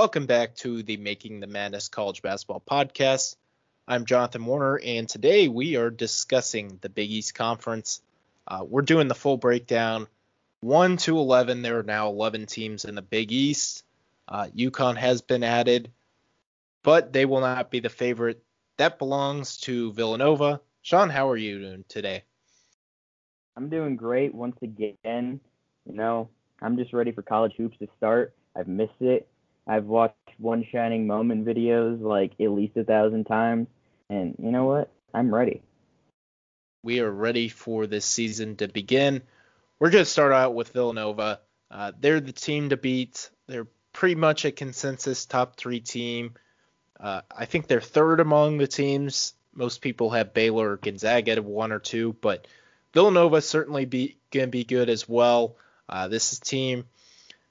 Welcome back to the Making the Madness College Basketball Podcast. I'm Jonathan Warner, and today we are discussing the Big East Conference. Uh, we're doing the full breakdown. 1 to 11, there are now 11 teams in the Big East. Uh, UConn has been added, but they will not be the favorite. That belongs to Villanova. Sean, how are you doing today? I'm doing great once again. You know, I'm just ready for college hoops to start. I've missed it. I've watched One Shining Moment videos like at least a thousand times. And you know what? I'm ready. We are ready for this season to begin. We're going to start out with Villanova. Uh, they're the team to beat. They're pretty much a consensus top three team. Uh, I think they're third among the teams. Most people have Baylor or Gonzaga at one or two, but Villanova certainly be going to be good as well. Uh, this is team.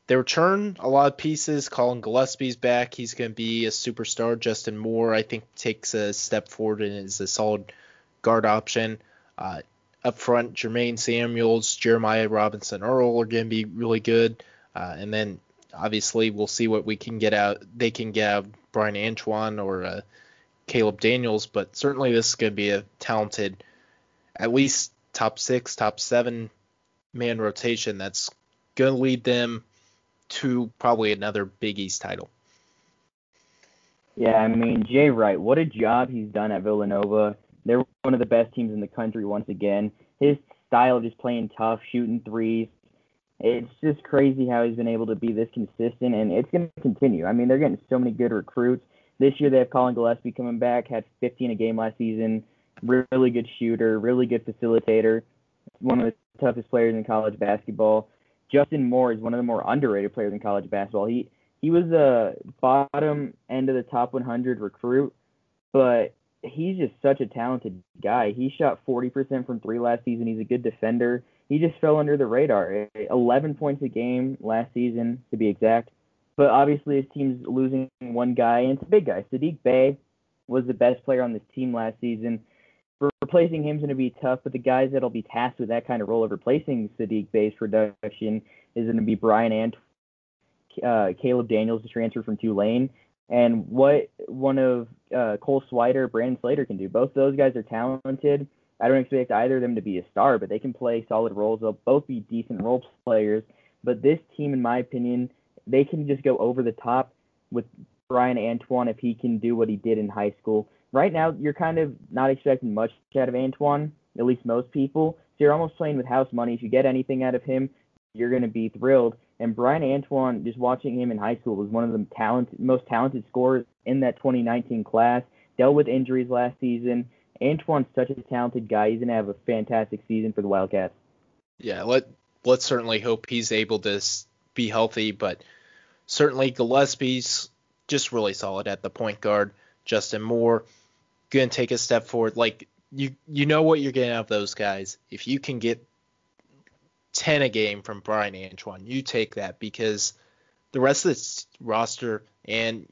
They return a lot of pieces. Colin Gillespie's back. He's going to be a superstar. Justin Moore, I think, takes a step forward and is a solid guard option. Uh, up front, Jermaine Samuels, Jeremiah Robinson Earl are going to be really good. Uh, and then obviously we'll see what we can get out. They can get out Bryan Antoine or uh, Caleb Daniels, but certainly this is going to be a talented, at least top six, top seven man rotation that's going to lead them to probably another Big East title. Yeah, I mean, Jay Wright, what a job he's done at Villanova. They're one of the best teams in the country once again. His style of just playing tough, shooting threes, it's just crazy how he's been able to be this consistent, and it's going to continue. I mean, they're getting so many good recruits. This year they have Colin Gillespie coming back, had 15 a game last season, really good shooter, really good facilitator, one of the toughest players in college basketball. Justin Moore is one of the more underrated players in college basketball. He he was a bottom end of the top 100 recruit, but he's just such a talented guy. He shot 40% from three last season. He's a good defender. He just fell under the radar. 11 points a game last season, to be exact. But obviously, his team's losing one guy, and it's a big guy. Saddiq Bey was the best player on this team last season replacing him is going to be tough, but the guys that'll be tasked with that kind of role of replacing Saddiq Bey's production is going to be Brian Ant, uh, Caleb Daniels, the transfer from Tulane, and what one of uh, Cole Swider, Brandon Slater can do. Both those guys are talented. I don't expect either of them to be a star, but they can play solid roles. They'll both be decent role players. But this team, in my opinion, they can just go over the top with Bryan Antoine if he can do what he did in high school right now you're kind of not expecting much out of Antoine, at least most people. So you're almost playing with house money. If you get anything out of him, you're going to be thrilled. And Bryan Antoine, just watching him in high school, was one of the talent, most talented scorers in that 2019 class. Dealt with injuries last season. Antoine's such a talented guy. He's going to have a fantastic season for the Wildcats. Yeah, let let's certainly hope he's able to be healthy, but certainly Gillespie's just really solid at the point guard. Justin Moore, going to take a step forward. Like you you know what you're getting out of those guys. If you can get 10 a game from Bryan Antoine, you take that because the rest of the roster and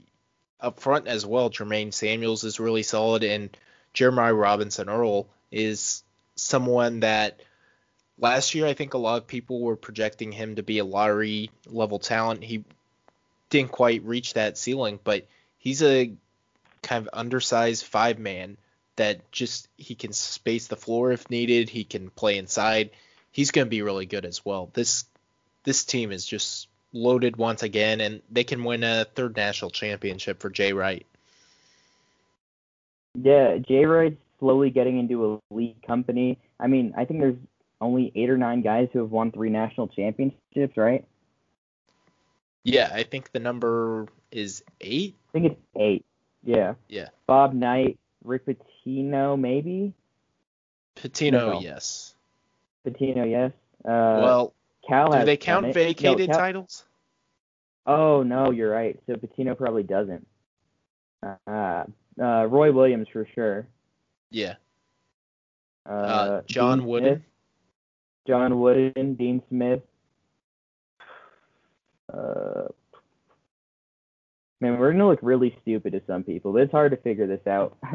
up front as well, Jermaine Samuels is really solid and Jeremiah Robinson Earl is someone that last year I think a lot of people were projecting him to be a lottery level talent. He didn't quite reach that ceiling, but he's a kind of undersized five man that just he can space the floor if needed. He can play inside. He's going to be really good as well. This this team is just loaded once again, and they can win a third national championship for Jay Wright. Yeah, Jay Wright's slowly getting into a league company. I mean, I think there's only eight or nine guys who have won three national championships, right? Yeah, I think the number is eight. I think it's eight. Yeah. Yeah. Bob Knight, Rick Pitino, maybe. Pitino, no. yes. Pitino, yes. Uh, well, Cal do they count vacated no, Cal- titles? Oh no, you're right. So Pitino probably doesn't. Uh, uh, Roy Williams for sure. Yeah. Uh, uh John Dean Wooden. Smith, John Wooden, Dean Smith. Man, we're gonna look really stupid to some people. but It's hard to figure this out.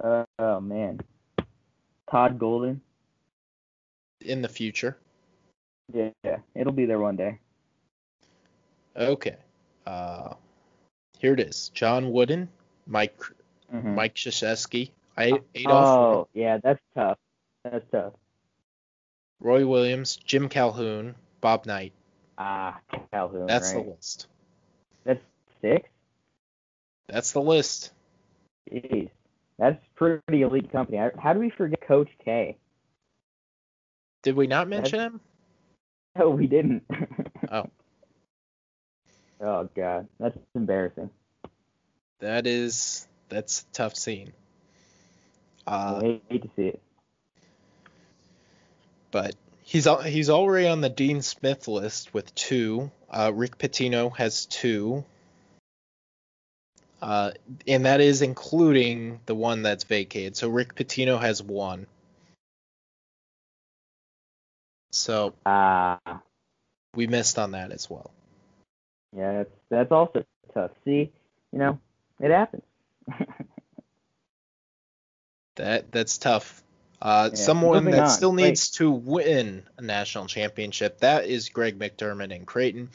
uh, oh man, Todd Golden. In the future. Yeah, it'll be there one day. Okay. Uh, here it is. John Wooden, Mike Mhm. Mike Krzyzewski, I Adolph Oh, yeah, that's tough. That's tough. Roy Williams, Jim Calhoun, Bob Knight. Ah, Calhoun, That's right? the list. That's six. That's the list. Jeez, that's pretty elite company. How do we forget Coach K? Did we not mention him? No, we didn't. Oh. Oh God, that's embarrassing. That is that's a tough scene. Uh, I hate to see it. but he's he's already on the Dean Smith list with two. Uh, Rick Pitino has two. Uh, and that is including the one that's vacated. So Rick Pitino has one. So Ah, we missed on that as well. yeah, that's that's also tough. See, you know, it happens. That that's tough. Uh, Yeah, someone moving that on. still Wait. needs to win a national championship. That is Greg McDermott in Creighton.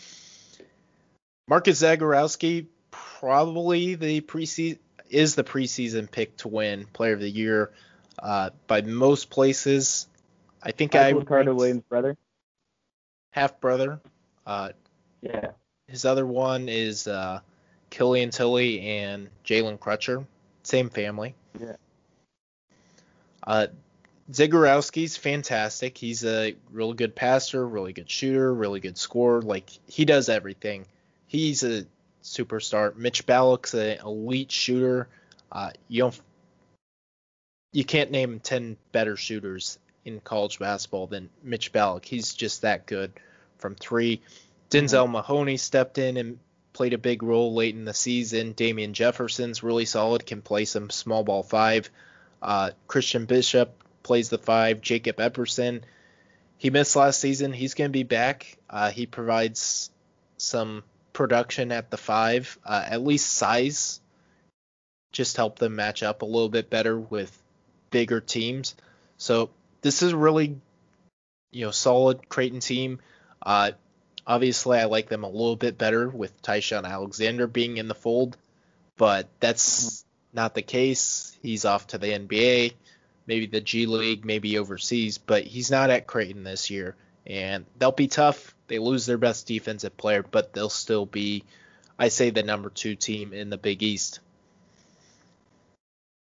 Marcus Zegarowski probably the preseason is the preseason pick to win Player of the Year uh, by most places. I think I Michael ranked Williams' brother. half brother. Uh, Yeah. his other one is uh, Killian Tilly and Jalen Crutcher, same family. Yeah. Uh, Zegarowski's fantastic. He's a really good passer, really good shooter, really good scorer. Like he does everything. He's a superstar. Mitch Ballock's an elite shooter. Uh, you don't, you can't name ten better shooters in college basketball than Mitch Ballock. He's just that good from three. Denzel Mahoney stepped in and played a big role late in the season. Damien Jefferson's really solid, can play some small ball five. Uh, Christian Bishop plays the five. Jacob Epperson, he missed last season. He's going to be back. Uh, he provides some production at the five, uh, at least size. Just help them match up a little bit better with bigger teams. So this is really, you know, solid Creighton team. Uh, obviously, I like them a little bit better with Ty-Shon Alexander being in the fold, but that's not the case. He's off to the NBA, maybe the G League, maybe overseas, but he's not at Creighton this year. And they'll be tough. They lose their best defensive player, but they'll still be, I say, the number two team in the Big East.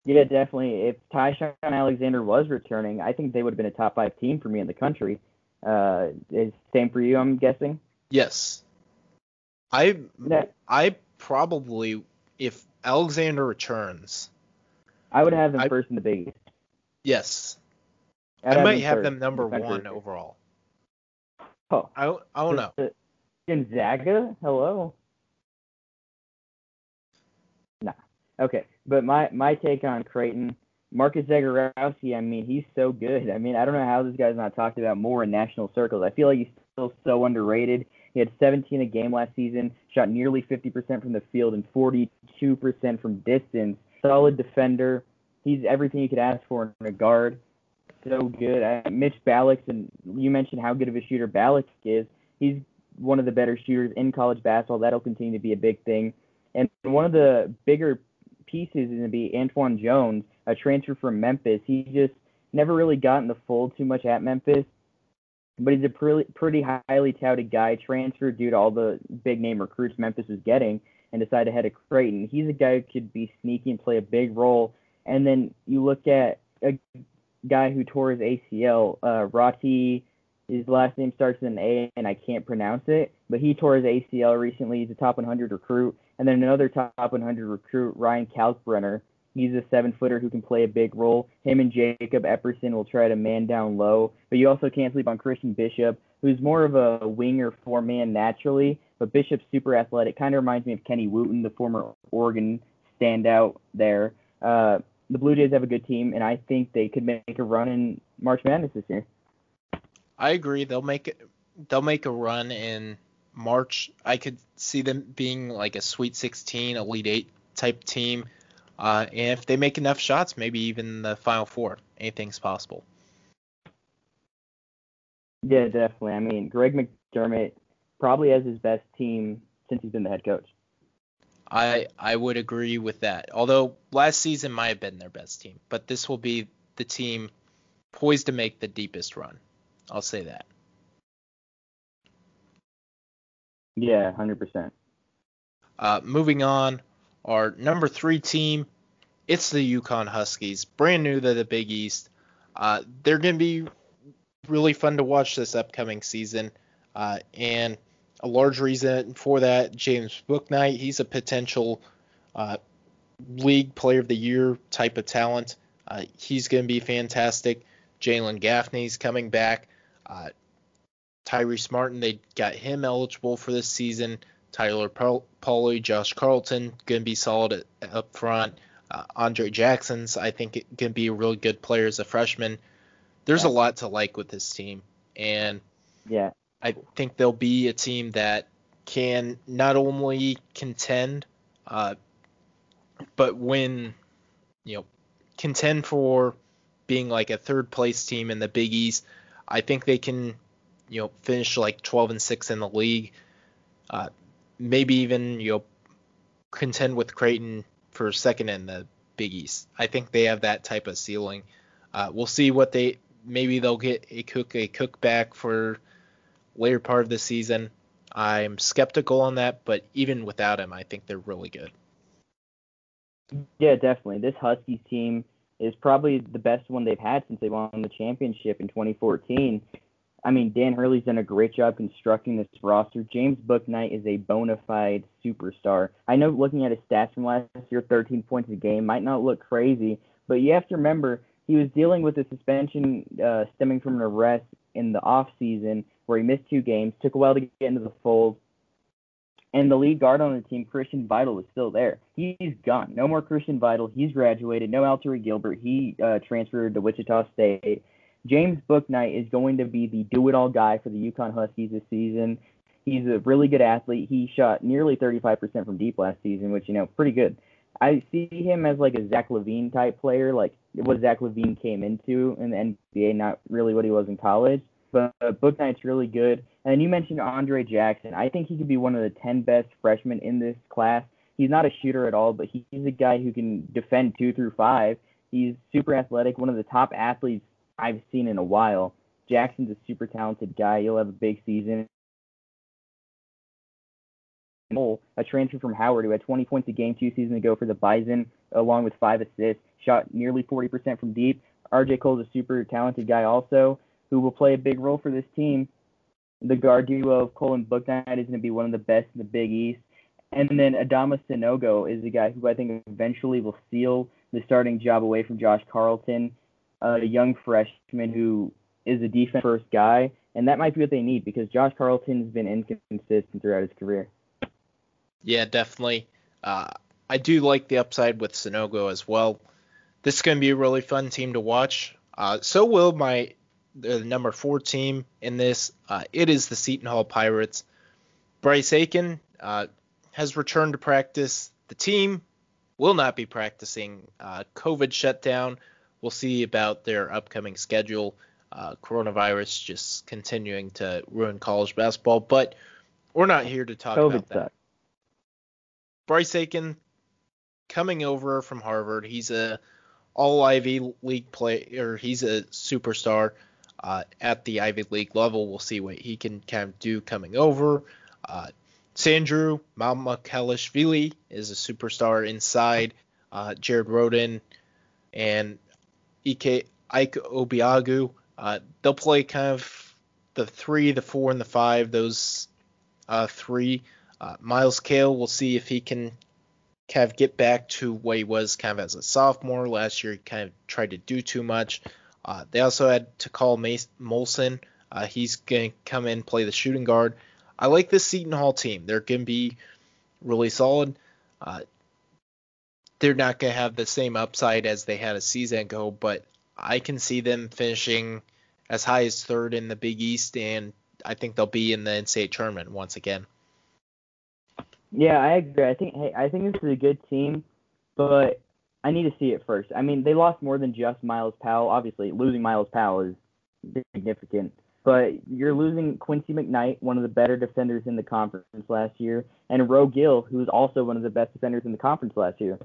Yeah, definitely. If Ty-Shon Alexander was returning, I think they would have been a top five team for me in the country. Uh, is same for you, I'm guessing. Yes. I Yeah. I probably if Alexander returns, I would have them I- first in the Big East. Yes. I'd I might have them number the one overall. Oh, I don't- I don't know. Gonzaga? Hello. Nah. Okay, but my my take on Creighton, Marcus Zegarowski. I mean, he's so good. I mean, I don't know how this guy's not talked about more in national circles. I feel like he's still so underrated. He had 17 a game last season, shot nearly 50% from the field and 42% from distance. Solid defender. He's everything you could ask for in a guard. So good. Uh, Mitch Ballock, and you mentioned how good of a shooter Ballock is. He's one of the better shooters in college basketball. That'll continue to be a big thing. And one of the bigger pieces is going to be Antwann Jones, a transfer from Memphis. He just never really got in the fold too much at Memphis, but he's a pretty, pretty highly touted guy, transferred due to all the big name recruits Memphis was getting, and decided to head to Creighton. He's a guy who could be sneaky and play a big role. And then you look at a guy who tore his ACL, uh, Rati. His last name starts with an A, and I can't pronounce it. But he tore his ACL recently. He's a top 100 recruit. And then another top 100 recruit, Ryan Kalkbrenner. He's a seven footer who can play a big role. Him and Jacob Epperson will try to man down low. But you also can't sleep on Christian Bishop, who's more of a winger four man naturally. But Bishop's super athletic. Kind of reminds me of Kenny Wooten, the former Oregon standout there. Uh, the Blue Jays have a good team, and I think they could make a run in March Madness this year. I agree. They'll make it. They'll make a run in March. I could see them being like a Sweet 16, Elite Eight type team. Uh, and if they make enough shots, maybe even the Final Four. Anything's possible. Yeah, definitely. I mean, Greg McDermott probably has his best team since he's been the head coach. I I would agree with that. Although last season might have been their best team, but this will be the team poised to make the deepest run. I'll say that. Yeah, hundred percent. Uh, moving on, our number three team, it's the UConn Huskies, brand new to the Big East. Uh, they're going to be really fun to watch this upcoming season, uh, and a large reason for that, James Bouknight, he's a potential uh, league player of the year type of talent. Uh, he's going to be fantastic. Jalen Gaffney's coming back. Uh, Tyrese Martin, they got him eligible for this season. Tyler Polley, Josh Carlton, going to be solid up front. Uh, Andre Jackson's, I think, going to be a really good player as a freshman. There's yeah. a lot to like with this team, and yeah, I think they'll be a team that can not only contend, uh, but win, you know, contend for being like a third place team in the Big East. I think they can, you know, finish like 12 and 6 in the league. Uh, maybe even, you know, contend with Creighton for second in the Big East. I think they have that type of ceiling. Uh, we'll see what they maybe they'll get Akok Akok back for later part of the season. I'm skeptical on that, but even without him, I think they're really good. Yeah, definitely. This Huskies team is probably the best one they've had since they won the championship in 2014. I mean, Dan Hurley's done a great job constructing this roster. James Bouknight is a bona fide superstar. I know looking at his stats from last year, 13 points a game might not look crazy, but you have to remember he was dealing with a suspension uh, stemming from an arrest in the off season where he missed two games. Took a while to get into the fold. And the lead guard on the team, Christian Vital, is still there. He's gone. No more Christian Vital. He's graduated. No Alterique Gilbert. He uh, transferred to Wichita State. James Bouknight is going to be the do-it-all guy for the UConn Huskies this season. He's a really good athlete. He shot nearly 35% from deep last season, which you know, pretty good. I see him as like a Zach LaVine type player, like what Zach LaVine came into in the NBA, not really what he was in college. But uh, Bouknight's really good. And you mentioned Andre Jackson. I think he could be one of the 10 best freshmen in this class. He's not a shooter at all, but he's a guy who can defend two through five. He's super athletic, one of the top athletes I've seen in a while. Jackson's a super talented guy. He'll have a big season. A transfer from Howard who had 20 points a game two seasons ago for the Bison, along with five assists, shot nearly 40% from deep. RJ Cole's a super talented guy also, who will play a big role for this team. The guard duo of Cole and Bouknight is going to be one of the best in the Big East. And then Adama Sanogo is a guy who I think eventually will steal the starting job away from Josh Carlton, a young freshman who is a defense first guy. And that might be what they need because Josh Carlton has been inconsistent throughout his career. Yeah, definitely. Uh, I do like the upside with Sanogo as well. This is going to be a really fun team to watch. Uh, so will my the number four team in this. Uh, it is the Seton Hall Pirates. Bryce Aiken uh, has returned to practice. The team will not be practicing. Uh, COVID shutdown. We'll see about their upcoming schedule. Uh, coronavirus just continuing to ruin college basketball, but we're not here to talk COVID about that. Sucks. Bryce Aiken coming over from Harvard. He's a all Ivy League player. He's a superstar uh, at the Ivy League level. We'll see what he can kind of do coming over. Uh, Mamukelashvili is a superstar inside. Uh, Jared Rhoden and Ike, Ike Obiagu. Uh, they'll play kind of the three, the four, and the five. Those uh, three. Uh, Myles Cale, we'll see if he can kind of get back to what he was kind of as a sophomore. Last year, he kind of tried to do too much. Uh, they also had to call Mace Molson. Uh, he's going to come in play the shooting guard. I like this Seton Hall team. They're going to be really solid. Uh, they're not going to have the same upside as they had a season ago, but I can see them finishing as high as third in the Big East, and I think they'll be in the NCAA tournament once again. Yeah, I agree. I think hey, I think this is a good team, but I need to see it first. I mean, they lost more than just Myles Powell. Obviously, losing Myles Powell is significant, But you're losing Quincy McKnight, one of the better defenders in the conference last year, and Roe Gill, who's also one of the best defenders in the conference last year.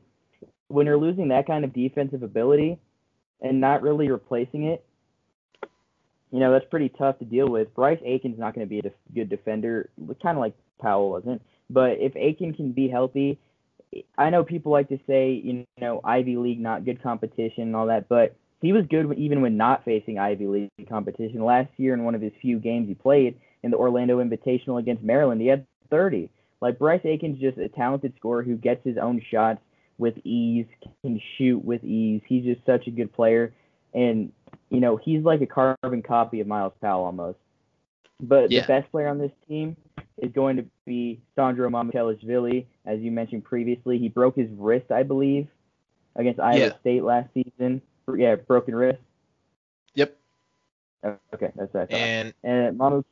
When you're losing that kind of defensive ability and not really replacing it, you know, that's pretty tough to deal with. Bryce Aiken's not going to be a def- good defender, kind of like Powell wasn't. But if Aiken can be healthy, I know people like to say, you know, Ivy League, not good competition and all that, but he was good even when not facing Ivy League competition. Last year, in one of his few games he played in the Orlando Invitational against Maryland, he had 30. Like Bryce Aiken's just a talented scorer who gets his own shots with ease, can shoot with ease. He's just such a good player, and you know, he's like a carbon copy of Myles Powell almost. But yeah. the best player on this team is going to be Sandro Mamukelashvili, as you mentioned previously. He broke his wrist, I believe, against Iowa yeah. State last season. Yeah, broken wrist. Yep. Okay, that's that. And and Mamu.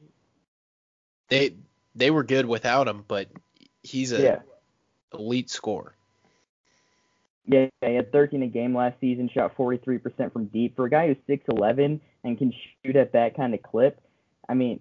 They they were good without him, but he's a yeah. elite scorer. Yeah, he had 13 a game last season, shot 43% from deep. For a guy who's 6'11 and can shoot at that kind of clip, I mean,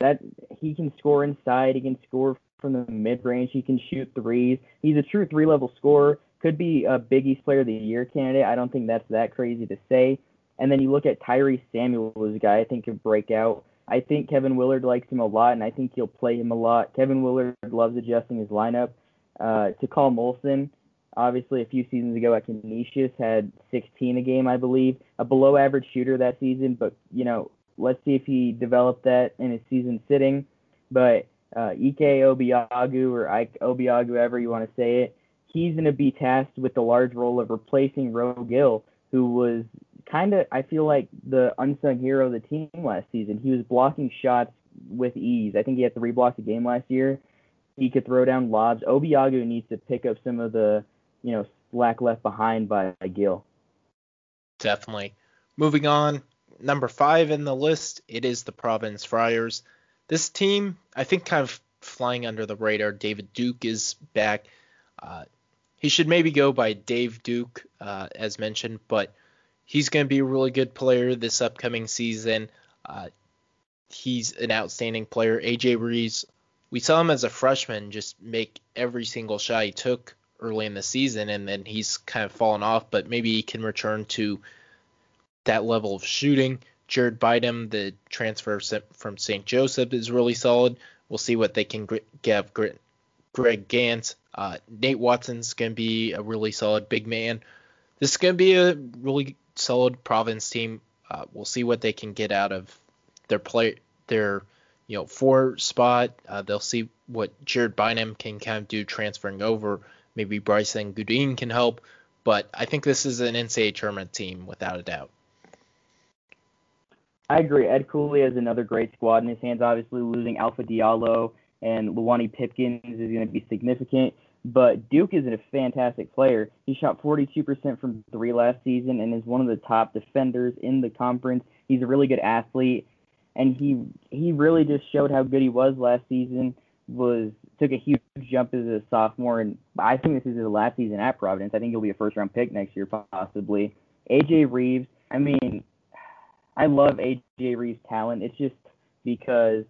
that he can score inside, he can score from the mid range, he can shoot threes. He's a true three level scorer. Could be a Big East Player of the Year candidate. I don't think that's that crazy to say. And then you look at Tyrese Samuel, who's a guy I think could break out. I think Kevin Willard likes him a lot, and I think he'll play him a lot. Kevin Willard loves adjusting his lineup. Uh, call Molson, obviously a few seasons ago at Canisius had 16 a game, I believe, a below average shooter that season. But you know, let's see if he developed that in his season sitting. But uh, Ike Obiagu or Ike Obiagu, however you want to say it, he's going to be tasked with the large role of replacing Roe Gill, who was kind of, I feel like, the unsung hero of the team last season. He was blocking shots with ease. I think he had three blocks a game last year. He could throw down lobs. Obiagu needs to pick up some of the you know, slack left behind by Gill. Definitely. Moving on, number five in the list, it is the Providence Friars. This team, I think, kind of flying under the radar. David Duke is back. Uh, he should maybe go by Dave Duke, uh, as mentioned, but he's going to be a really good player this upcoming season. Uh, he's an outstanding player. AJ Reeves, we saw him as a freshman just make every single shot he took early in the season, and then he's kind of fallen off. But maybe he can return to that level of shooting. Jared Bynum, the transfer from St. Joseph, is really solid. We'll see what they can get. Greg Gantt, uh, Nate Watson's going to be a really solid big man. This is going to be a really solid Providence team. Uh, we'll see what they can get out of their play, their you know four spot. Uh, they'll see what Jared Bynum can kind of do transferring over. Maybe Brycen Goodine can help, but I think this is an NCAA tournament team without a doubt. I agree. Ed Cooley has another great squad in his hands. Obviously, losing Alpha Diallo and Luwane Pipkins is going to be significant. But Duke is a fantastic player. He shot 42% from three last season and is one of the top defenders in the conference. He's a really good athlete, and he he really just showed how good he was last season was took a huge jump as a sophomore, and I think this is his last season at Providence. I think he'll be a first round pick next year, possibly. AJ Reeves, I mean, I love AJ Reeves' talent. It's just because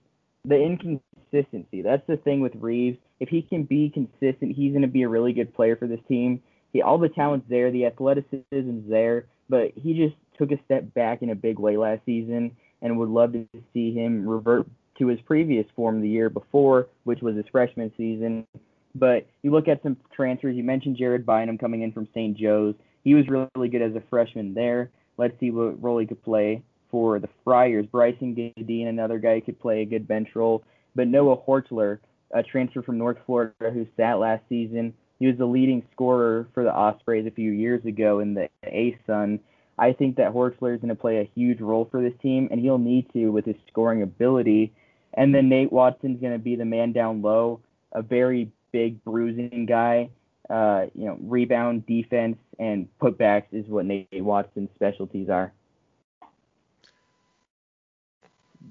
the inconsistency. That's the thing with Reeves. If he can be consistent, he's going to be a really good player for this team. He, all the talent's there, the athleticism's there, but he just took a step back in a big way last season, and would love to see him revert to his previous form the year before, which was his freshman season. But you look at some transfers. You mentioned Jared Bynum coming in from St. Joe's. He was really good as a freshman there. Let's see what role he could play for the Friars. Brycen Goodine, another guy who could play a good bench role. But Noah Horchler, a transfer from North Florida who sat last season. He was the leading scorer for the Ospreys a few years ago in the ASUN. I think that Horchler is going to play a huge role for this team, and he'll need to with his scoring ability and then Nate Watson's going to be the man down low, a very big bruising guy. Uh, you know, rebound, defense, and putbacks is what Nate Watson's specialties are.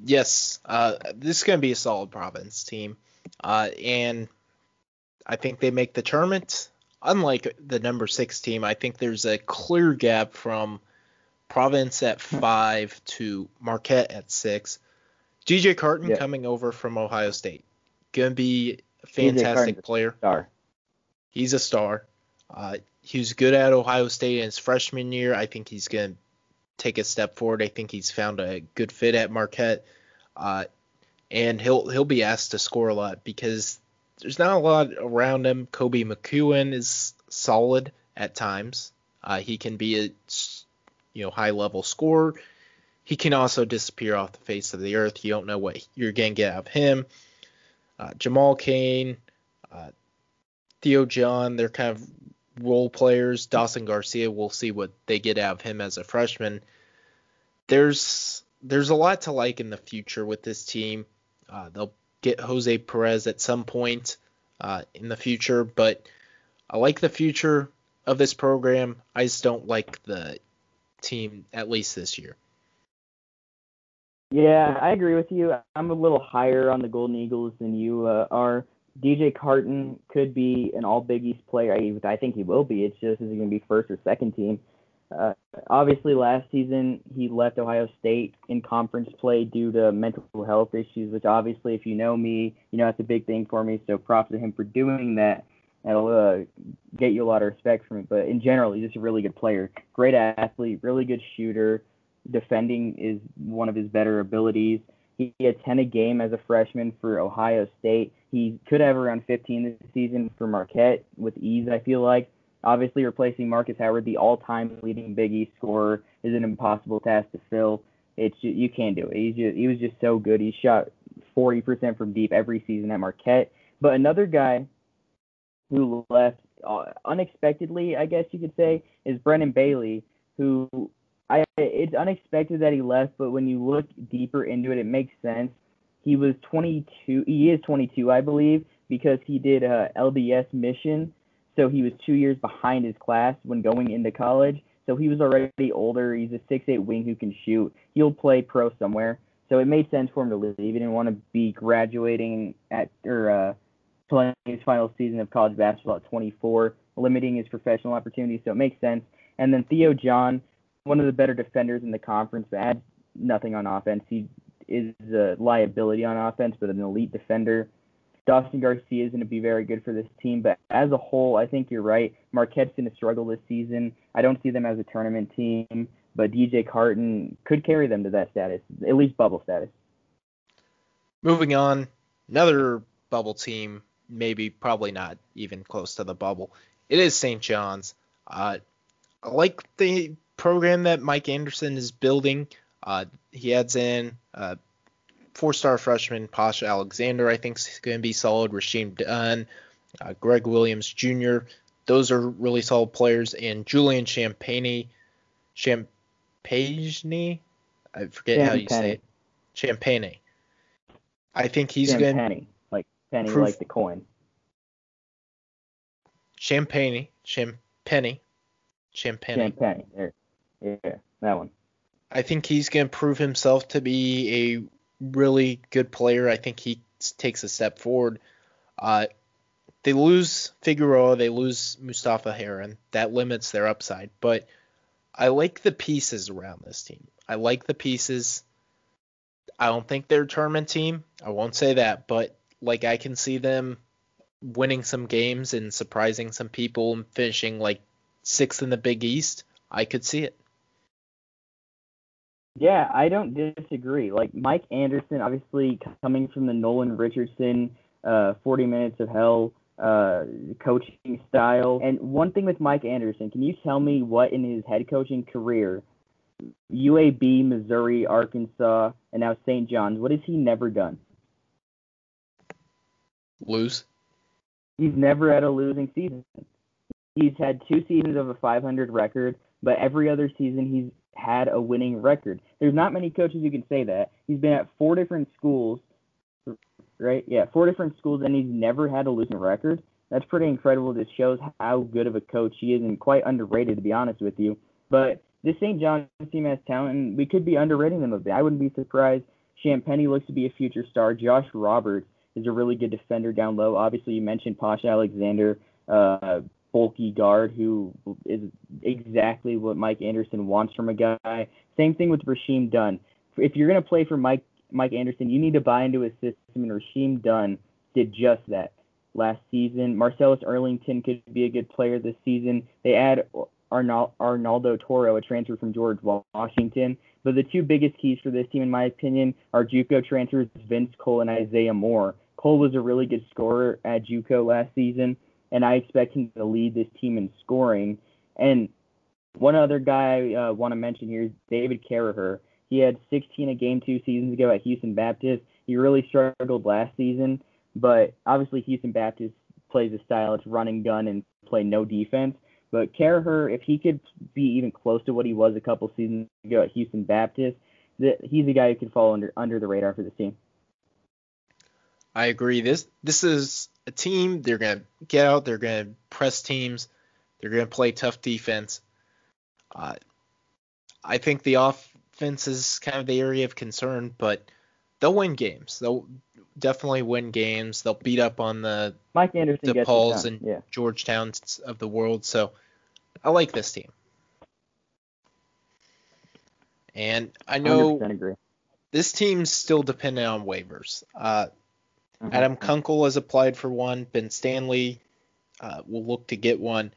Yes, uh, this is going to be a solid Providence team, uh, and I think they make the tournament. Unlike the number six team, I think there's a clear gap from Providence at five to Marquette at six DJ Carton yeah. coming over from Ohio State. Gonna be a fantastic player. Star. He's a star. Uh, he was good at Ohio State in his freshman year. I think he's gonna take a step forward. I think he's found a good fit at Marquette. Uh, and he'll he'll be asked to score a lot because there's not a lot around him. Koby McEwen is solid at times. Uh, he can be a you know high level scorer. He can also disappear off the face of the earth. You don't know what you're gonna get out of him. Uh, Jamal Cain, uh, Theo John, they're kind of role players. Dawson Garcia, we'll see what they get out of him as a freshman. There's there's a lot to like in the future with this team. Uh, they'll get Jose Perez at some point uh, in the future, but I like the future of this program. I just don't like the team at least this year. Yeah, I agree with you. I'm a little higher on the Golden Eagles than you uh, are. DJ Carton could be an All Big East player. I, I think he will be. It's just is he going to be first or second team? Uh, obviously, last season he left Ohio State in conference play due to mental health issues, which obviously, if you know me, you know that's a big thing for me. So props to him for doing that. That'll uh, get you a lot of respect from it. But in general, he's just a really good player, great athlete, really good shooter. Defending is one of his better abilities. He had 10 a game as a freshman for Ohio State. He could have around 15 this season for Marquette with ease, I feel like. Obviously, replacing Marcus Howard, the all-time leading Big East scorer, is an impossible task to fill. It's just, you can't do it. He's just, he was just so good. He shot 40% from deep every season at Marquette. But another guy who left uh, unexpectedly, I guess you could say, is Brendan Bailey, who I it's unexpected that he left, but when you look deeper into it, it makes sense. He was 22. He is 22, I believe, because he did a LDS mission, so he was two years behind his class when going into college. So he was already older. He's a six-eight wing who can shoot. He'll play pro somewhere. So it made sense for him to leave. He didn't want to be graduating at or uh, playing his final season of college basketball at 24, limiting his professional opportunities. So it makes sense. And then Theo John, one of the better defenders in the conference, but adds nothing on offense. He is a liability on offense, but an elite defender. Dawson Garcia is going to be very good for this team, but as a whole, I think you're right. Marquette's going to struggle this season. I don't see them as a tournament team, but DJ Carton could carry them to that status, at least bubble status. Moving on, another bubble team, maybe probably not even close to the bubble. It is St. John's. Uh, I like the program that Mike Anderson is building. Uh, he adds in uh, four-star freshman Posh Alexander. I think is going to be solid. Rasheem Dunn, uh, Greg Williams Jr. Those are really solid players. And Julian Champagnie, Champagne, I forget how you say it. Champagne. I think he's going to like penny proof, like the coin. Champagne, Champagne, Champagne. Champagne. There. Yeah, that one. I think he's going to prove himself to be a really good player. I think he takes a step forward. Uh, they lose Figueroa, they lose Mustafa Heron. That limits their upside. But I like the pieces around this team. I like the pieces. I don't think they're a tournament team. I won't say that, but like I can see them winning some games and surprising some people and finishing like sixth in the Big East. I could see it. Yeah, I don't disagree. Like Mike Anderson, obviously coming from the Nolan Richardson, uh, 40 minutes of hell uh, coaching style. And one thing with Mike Anderson, can you tell me what in his head coaching career, UAB, Missouri, Arkansas, and now St. John's, what has he never done? Lose. He's never had a losing season. He's had two seasons of a 500 record, but every other season he's had a winning record. There's not many coaches who can say that. He's been at four different schools, right? Yeah, four different schools, and he's never had a losing record. That's pretty incredible. This shows how good of a coach he is, and quite underrated, to be honest with you. But this St. John's team has talent, and we could be underrating them a bit. I wouldn't be surprised. Champagnie looks to be a future star. Josh Roberts is a really good defender down low. Obviously, you mentioned Posh Alexander. Uh, bulky guard who is exactly what Mike Anderson wants from a guy. Same thing with Rasheem Dunn. If you're going to play for Mike Mike Anderson, you need to buy into his system, and Rasheem Dunn did just that last season. Marcellus Earlington could be a good player this season. They add Arnaldo Toro, a transfer from George Washington. But the two biggest keys for this team, in my opinion, are JUCO transfers Vince Cole and Isaiah Moore. Cole was a really good scorer at JUCO last season, and I expect him to lead this team in scoring. And one other guy I uh, want to mention here is David Caraher. He had 16 a game two seasons ago at Houston Baptist. He really struggled last season, but obviously Houston Baptist plays a style it's running gun and play no defense. But Caraher, if he could be even close to what he was a couple seasons ago at Houston Baptist, that he's a guy who can fall under under the radar for the team. I agree. This this is a team. They're gonna get out. They're gonna press teams. They're gonna play tough defense. Uh, I think the offense is kind of the area of concern, but they'll win games. They'll definitely win games. They'll beat up on the Mike Anderson, Pauls, and yeah. Georgetowns of the world. So I like this team. And I know this team's still dependent on waivers. Uh, mm-hmm. Adam Kunkel has applied for one. Ben Stanley uh, will look to get one.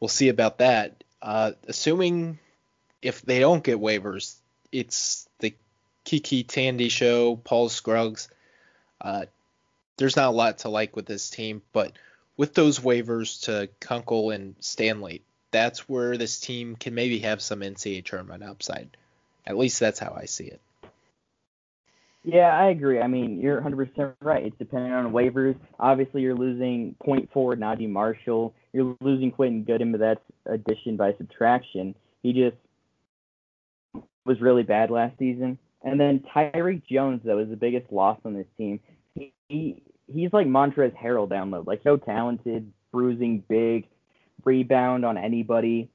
We'll see about that. Uh, assuming if they don't get waivers, it's the KyKy Tandy show, Paul Scruggs. Uh, there's not a lot to like with this team, but with those waivers to Kunkel and Stanley, that's where this team can maybe have some NCAA tournament upside. At least that's how I see it. Yeah, I agree. I mean, you're 100% right. It's depending on waivers. Obviously, you're losing point forward Naji Marshall. You're losing Quentin Goodin, but that's addition by subtraction. He just was really bad last season. And then Tyrique Jones, though, is the biggest loss on this team. He, he he's like Montrezl Harrell down low, like so talented, bruising, big, rebound on anybody,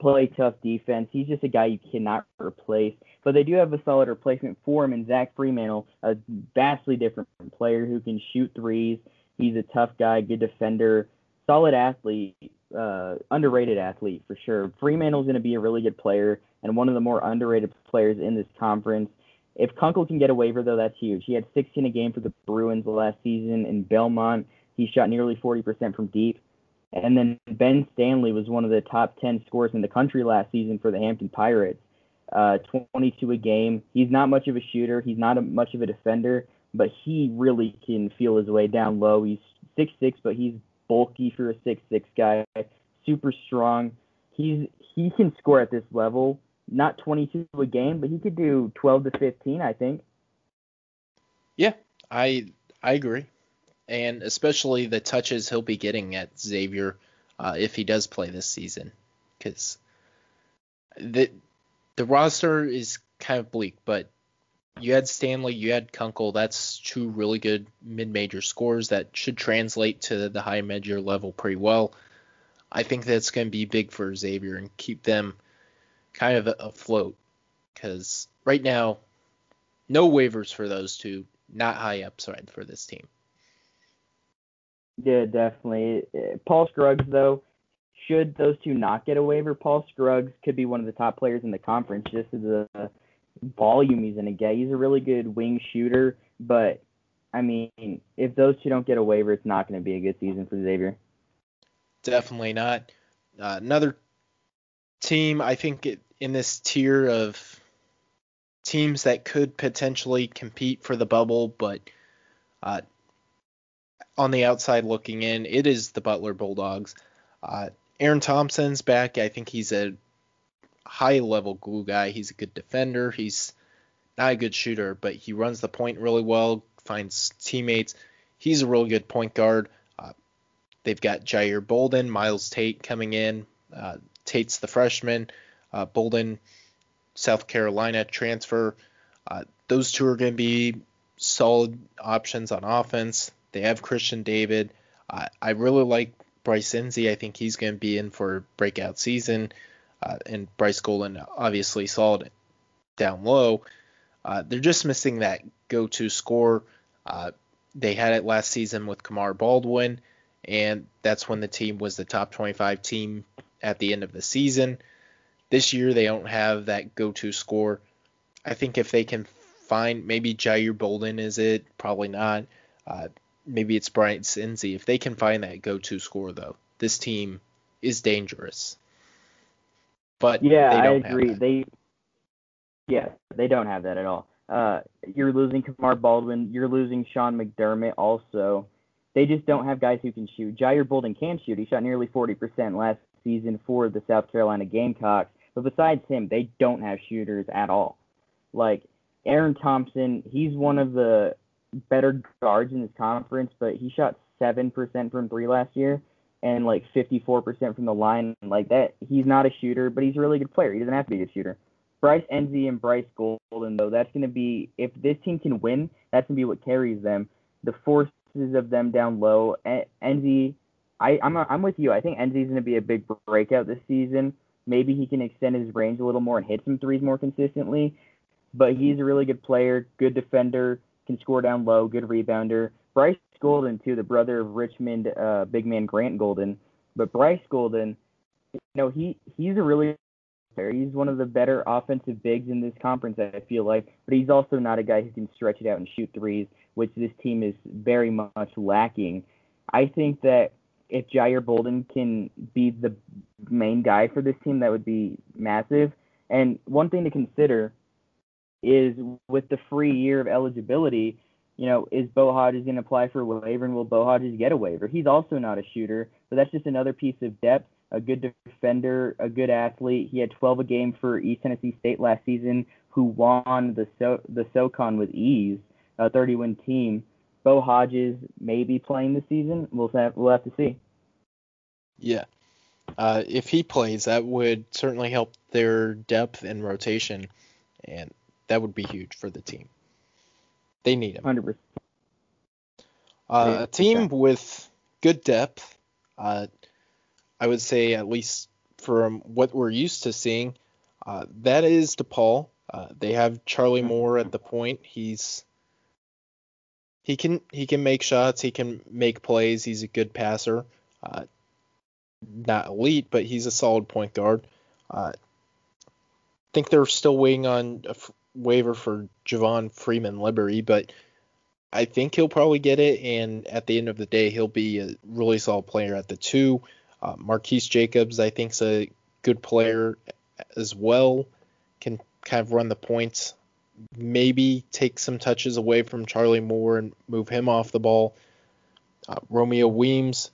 play tough defense. He's just a guy you cannot replace. But they do have a solid replacement for him in Zach Freemantle, a vastly different player who can shoot threes. He's a tough guy, good defender, solid athlete, uh, underrated athlete for sure. Freemantle's going to be a really good player and one of the more underrated players in this conference. If Kunkel can get a waiver, though, that's huge. He had 16 a game for the Bruins last season in Belmont. He shot nearly 40% from deep. And then Ben Stanley was one of the top 10 scorers in the country last season for the Hampton Pirates. Uh, 22 a game. He's not much of a shooter. He's not a, much of a defender, but he really can feel his way down low. He's 6'6", but he's bulky for a 6'6 guy. Super strong. He's he can score at this level. Not 22 a game, but he could do 12 to 15, I think. Yeah, I I agree and especially the touches he'll be getting at Xavier uh, if he does play this season, because the the roster is kind of bleak. But you had Stanley, you had Kunkel. That's two really good mid-major scores that should translate to the high major level pretty well. I think that's going to be big for Xavier and keep them kind of afloat. Because right now, no waivers for those two, not high upside for this team. Yeah, definitely. Paul Scruggs, though, should those two not get a waiver, Paul Scruggs could be one of the top players in the conference just as the volume he's going to get. He's a really good wing shooter, but I mean, if those two don't get a waiver, it's not going to be a good season for Xavier. Definitely not. Uh, another team, I think, it, in this tier of teams that could potentially compete for the bubble, but uh, on the outside looking in, it is the Butler Bulldogs. Uh, Aaron Thompson's back. I think he's a high level glue guy. He's a good defender. He's not a good shooter, but he runs the point really well, finds teammates. He's a really good point guard. Uh, they've got Jair Bolden, Myles Tate coming in. Uh, Tate's the freshman. Uh, Bolden, South Carolina transfer. Uh, those two are going to be solid options on offense. They have Christian David. Uh, I really like Bryce Nze. I think he's going to be in for breakout season. Uh, and Bryce Golden obviously solid down low. Uh, they're just missing that go-to score. Uh, they had it last season with Kamar Baldwin, and that's when the team was the top 25 team at the end of the season. This year they don't have that go-to score. I think if they can find maybe Jair Bolden is it? Probably not. Uh, maybe it's Bryce Nze. If they can find that go-to score though, this team is dangerous. But yeah, I agree. They yeah, they don't have that at all. Uh, you're losing Kamar Baldwin. You're losing Sean McDermott also. They just don't have guys who can shoot. Jair Bolden can shoot. He shot nearly 40% last season for the South Carolina Gamecocks. But besides him, they don't have shooters at all. Like Aaron Thompson, he's one of the better guards in this conference, but he shot 7% from three last year and like 54% from the line. Like that, he's not a shooter, but he's a really good player. He doesn't have to be a shooter. Bryce Nze and Bryce Golden, though, that's going to be if this team can win, that's going to be what carries them. The forces of them down low. Nze, I, I'm I'm with you. I think Nze is going to be a big breakout this season. Maybe he can extend his range a little more and hit some threes more consistently. But he's a really good player, good defender, can score down low, good rebounder. Bryce Golden too, the brother of Richmond uh, big man Grant Golden. But Bryce Golden, you know, he he's a really He's one of the better offensive bigs in this conference, I feel like, but he's also not a guy who can stretch it out and shoot threes, which this team is very much lacking. I think that if Jair Bolden can be the main guy for this team, that would be massive. And one thing to consider is with the free year of eligibility, you know, is Bo Hodges going to apply for a waiver and will Bo Hodges get a waiver? He's also not a shooter, but that's just another piece of depth a good defender, a good athlete. He had 12 a game for East Tennessee State last season, who won the so the SoCon with ease, a 30-win team. Bo Hodges may be playing this season. We'll have we'll have to see. Yeah, uh, if he plays, that would certainly help their depth and rotation, and that would be huge for the team. They need him. 100%. Uh, a team with good depth. Uh, I would say at least from what we're used to seeing, uh, that is DePaul. Uh, they have Charlie Moore at the point. He's he can he can make shots. He can make plays. He's a good passer. Uh, not elite, but he's a solid point guard. Uh, I think they're still waiting on waiver for Javon Freeman Liberty, but I think he'll probably get it. And at the end of the day, he'll be a really solid player at the two. Uh, Markese Jacobs, I think, is a good player as well. Can kind of run the points. Maybe take some touches away from Charlie Moore and move him off the ball. Uh, Romeo Weems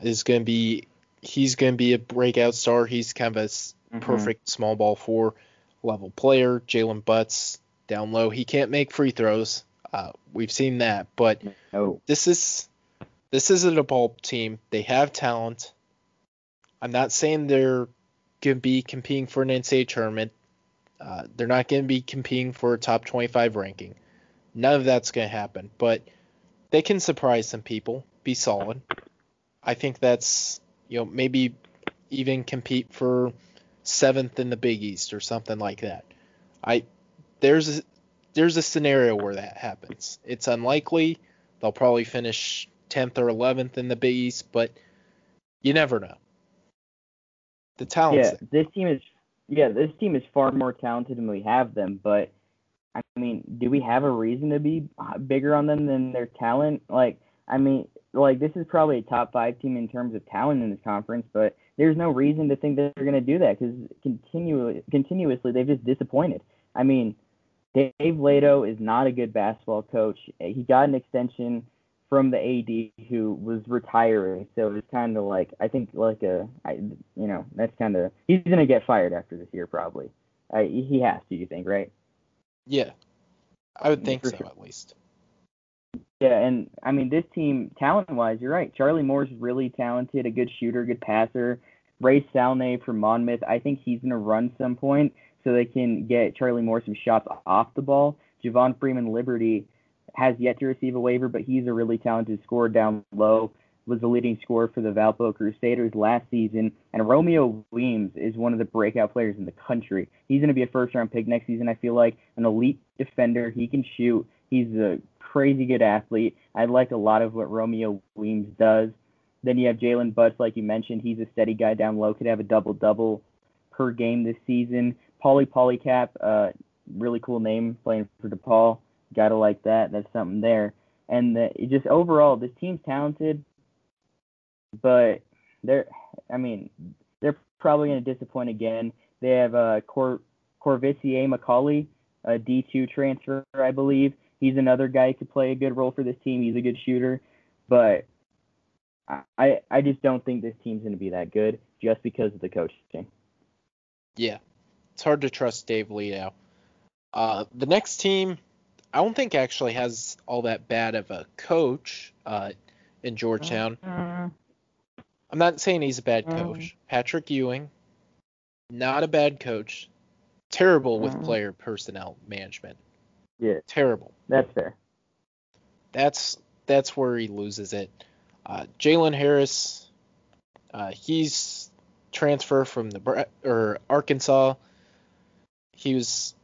is going to be he's going to be a breakout star. He's kind of a mm-hmm. perfect small ball four level player. Jaylen Butz down low. He can't make free throws. Uh, we've seen that, but oh. this is this isn't a ball team. They have talent. I'm not saying they're going to be competing for an NCAA tournament. Uh, they're not going to be competing for a top 25 ranking. None of that's going to happen, but they can surprise some people, be solid. I think that's, you know, maybe even compete for seventh in the Big East or something like that. I there's a, there's a scenario where that happens. It's unlikely. They'll probably finish 10th or 11th in the Big East, but you never know. The talent. Yeah, this team is yeah, this team is far more talented than we have them, but I mean, do we have a reason to be bigger on them than their talent? Like, I mean, like this is probably a top five team in terms of talent in this conference, but there's no reason to think that they're going to do that because continually, continuously they've just disappointed. I mean, Dave Leitao is not a good basketball coach. He got an extension from the AD who was retiring. So it's kind of like I think like a I, you know that's kind of he's gonna get fired after this year probably. I, he has to, you think, right? Yeah, I would think so sure. at least. Yeah, and I mean this team talent wise, you're right. Charlie Moore's really talented, a good shooter, good passer. Ray Salnave from Monmouth, I think he's gonna run some point so they can get Charlie Moore some shots off the ball. Javon Freeman Liberty has yet to receive a waiver, but he's a really talented scorer down low. Was the leading scorer for the Valpo Crusaders last season, and Romeo Weems is one of the breakout players in the country. He's going to be a first-round pick next season. I feel like an elite defender. He can shoot. He's a crazy good athlete. I like a lot of what Romeo Weems does. Then you have Jaylen Butz, like you mentioned. He's a steady guy down low. Could have a double-double per game this season. Pauly Paulicap, uh, really cool name playing for DePaul. Gotta like that. That's something there. And the, just overall, this team's talented, but they're, I mean, they're probably going to disappoint again. They have uh, Cor Courvoisier McCauley, a D2 transfer, I believe. He's another guy who could play a good role for this team. He's a good shooter, but I I just don't think this team's going to be that good just because of the coaching. Yeah, it's hard to trust Dave Leitao. Uh, the next team, I don't think actually has all that bad of a coach uh, in Georgetown. Mm-hmm. I'm not saying he's a bad mm-hmm. coach. Patrick Ewing, not a bad coach. Terrible with mm-hmm. player personnel management. Yeah. Terrible. That's fair. That's that's where he loses it. Uh, Jalen Harris, uh, he's transfer from the or Arkansas. He was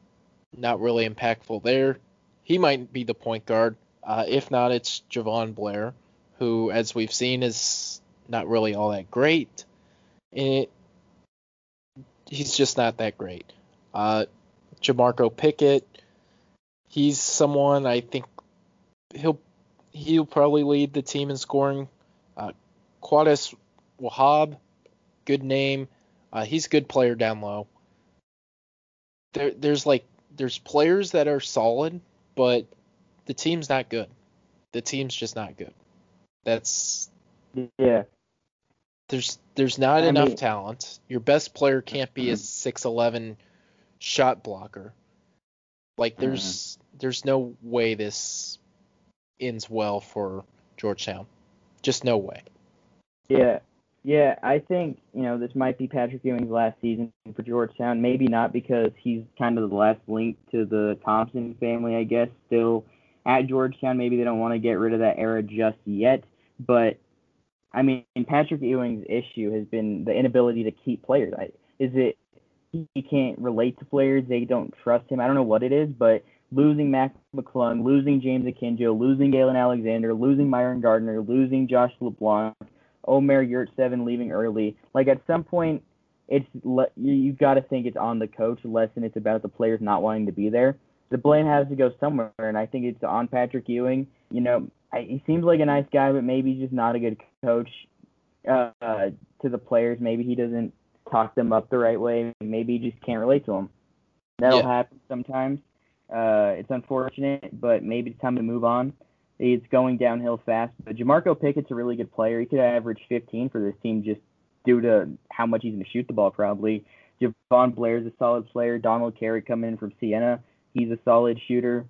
not really impactful there. He might be the point guard. Uh, if not, it's Jahvon Blair, who, as we've seen, is not really all that great. It, he's just not that great. Uh, Jamorko Pickett, he's someone I think he'll he'll probably lead the team in scoring. Uh, Qudus Wahab, good name. Uh, he's a good player down low. There, there's like there's players that are solid, but the team's not good. The team's just not good. That's yeah. There's there's not I enough mean, talent. Your best player can't be a six eleven shot blocker. Like there's mm. there's no way this ends well for Georgetown. Just no way. Yeah. Yeah, I think, you know, this might be Patrick Ewing's last season for Georgetown. Maybe not because he's kind of the last link to the Thompson family, I guess, still at Georgetown. Maybe they don't want to get rid of that era just yet. But, I mean, Patrick Ewing's issue has been the inability to keep players. Is it he can't relate to players? They don't trust him? I don't know what it is, but losing Mac McClung, losing James Akinjo, losing Galen Alexander, losing Myron Gardner, losing Josh LeBlanc, Omer Yurtseven leaving early. Like at some point, it's le- you, you got to think it's on the coach less than it's about the players not wanting to be there. The blame has to go somewhere, and I think it's on Patrick Ewing. You know, I, he seems like a nice guy, but maybe he's just not a good coach uh, uh, to the players. Maybe he doesn't talk them up the right way. Maybe he just can't relate to them. That'll yeah. happen sometimes. Uh, it's unfortunate, but maybe it's time to move on. It's going downhill fast. But Jamorko Pickett's a really good player. He could average 15 for this team just due to how much he's going to shoot the ball, probably. Jahvon Blair's a solid player. Donald Carey coming in from Siena. He's a solid shooter.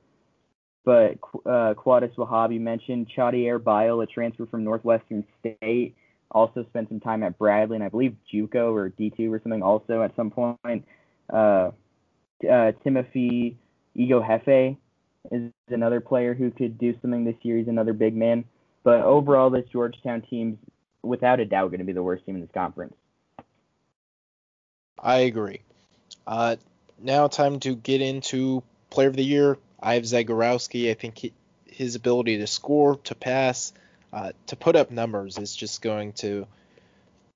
But uh, Qudus Wahab, mentioned. Chudier Bile, a transfer from Northwestern State, also spent some time at Bradley, and I believe JUCO or D2 or something also at some point. Uh, uh, Timothy Ighoefe is another player who could do something this year. He's another big man. But overall, this Georgetown team's without a doubt going to be the worst team in this conference. I agree. Uh, now, time to get into Player of the Year. I have Zegarowski. I think he, his ability to score, to pass, uh, to put up numbers is just going to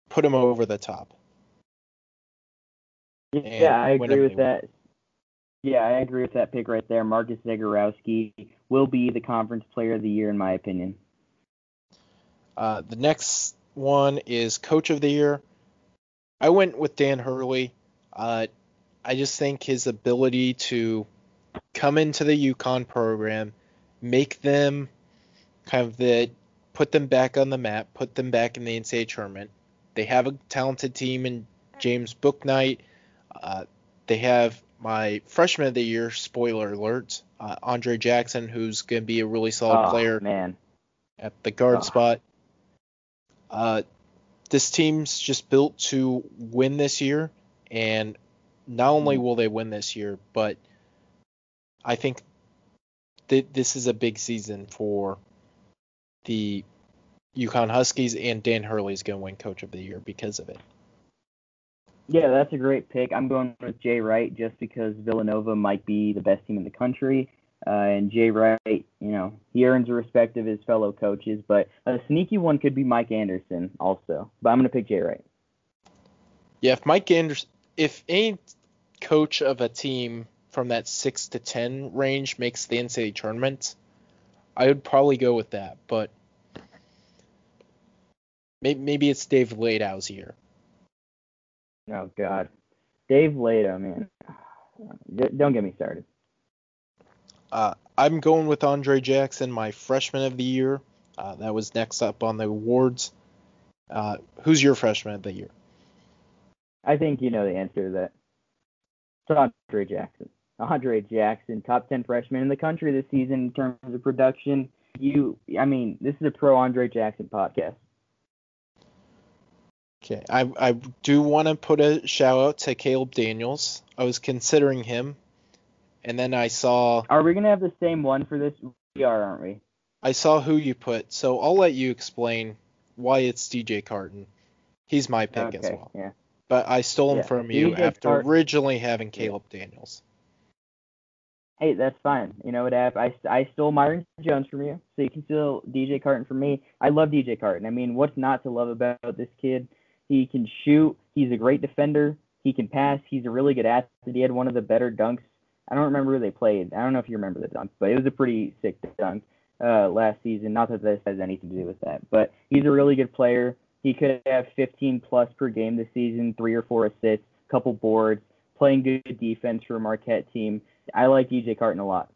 put him over the top. Yeah, I agree with that. Yeah, I agree with that pick right there. Marcus Zegarowski will be the conference player of the year, in my opinion. Uh, the next one is coach of the year. I went with Dan Hurley. Uh, I just think his ability to come into the UConn program, make them kind of the put them back on the map, put them back in the NCAA tournament. They have a talented team in James Bouknight. Uh, they have my freshman of the year, spoiler alert, uh, Andre Jackson, who's going to be a really solid oh, player man. at the guard oh. spot. Uh, this team's just built to win this year, and not only hmm. will they win this year, but I think th- this is a big season for the UConn Huskies, and Dan Hurley's going to win Coach of the Year because of it. Yeah, that's a great pick. I'm going with Jay Wright just because Villanova might be the best team in the country. Uh, and Jay Wright, you know, he earns the respect of his fellow coaches, but a sneaky one could be Mike Anderson also. But I'm going to pick Jay Wright. Yeah, if Mike Anderson, if any coach of a team from that six to ten range makes the NCAA tournament, I would probably go with that. But maybe, maybe it's Dave Leitao's year. Oh God, Dave Leitao, man, don't get me started. Uh, I'm going with Andre Jackson, my freshman of the year. Uh, that was next up on the awards. Uh, who's your freshman of the year? I think you know the answer to that. It's Andre Jackson. Andre Jackson, top 10 freshman in the country this season in terms of production. You, I mean, this is a pro Andre Jackson podcast. Okay, I I do want to put a shout out to Caleb Daniels. I was considering him, and then I saw. Are we gonna have the same one for this? We are, aren't we? I saw who you put, so I'll let you explain why it's DJ Carton. He's my pick okay, as well. Yeah. But I stole him Yeah, from you DJ after originally having Caleb Daniels. Hey, that's fine. You know what, App? I, I stole Myron Jones from you, so you can steal DJ Carton from me. I love DJ Carton. I mean, what's not to love about this kid? He can shoot. He's a great defender. He can pass. He's a really good athlete. He had one of the better dunks. I don't remember who they played. I don't know if you remember the dunk, but it was a pretty sick dunk uh, last season. Not that this has anything to do with that, but he's a really good player. He could have 15 plus per game this season, three or four assists, couple boards, playing good defense for a Marquette team. I like DJ Carton a lot.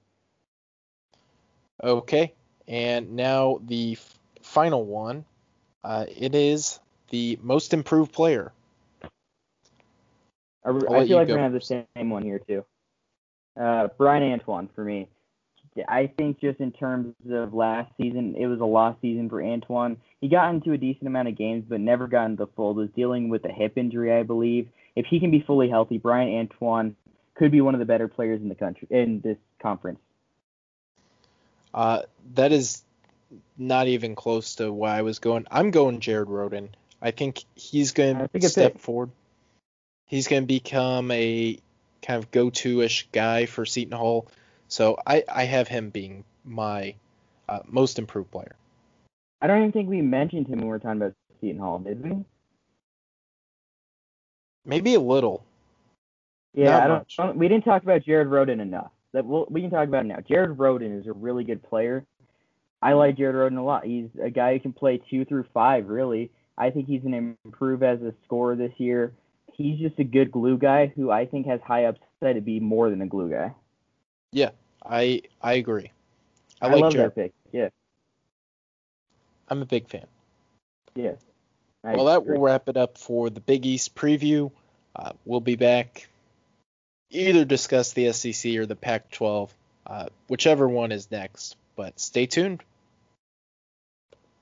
Okay, and now the f- final one. Uh, it is the most improved player. I, I feel like go we're gonna have the same one here too. Uh, Bryan Antoine for me. I think just in terms of last season, it was a lost season for Antoine. He got into a decent amount of games, but never got into the fold. Was dealing with a hip injury, I believe. If he can be fully healthy, Bryan Antoine could be one of the better players in the country in this conference. Uh, that is not even close to where I was going. I'm going Jared Rhoden. I think he's going to step pick. forward. He's going to become a kind of go-to-ish guy for Seton Hall. So I, I have him being my uh, most improved player. I don't even think we mentioned him when we were talking about Seton Hall, did we? Maybe a little. Yeah, I don't, much. don't- We didn't talk about Jared Rhoden enough. That we'll, we can talk about it now. Jared Rhoden is a really good player. I like Jared Rhoden a lot. He's a guy who can play two through five. Really, I think he's going to improve as a scorer this year. He's just a good glue guy who I think has high upside to be more than a glue guy. Yeah, I I agree. I, I, like love Jared. that pick. Yeah, I'm a big fan. yeah. I well, that agree. will wrap it up for the Big East preview. Uh, we'll be back. Either discuss the SEC or the Pac-12, uh, whichever one is next. But stay tuned.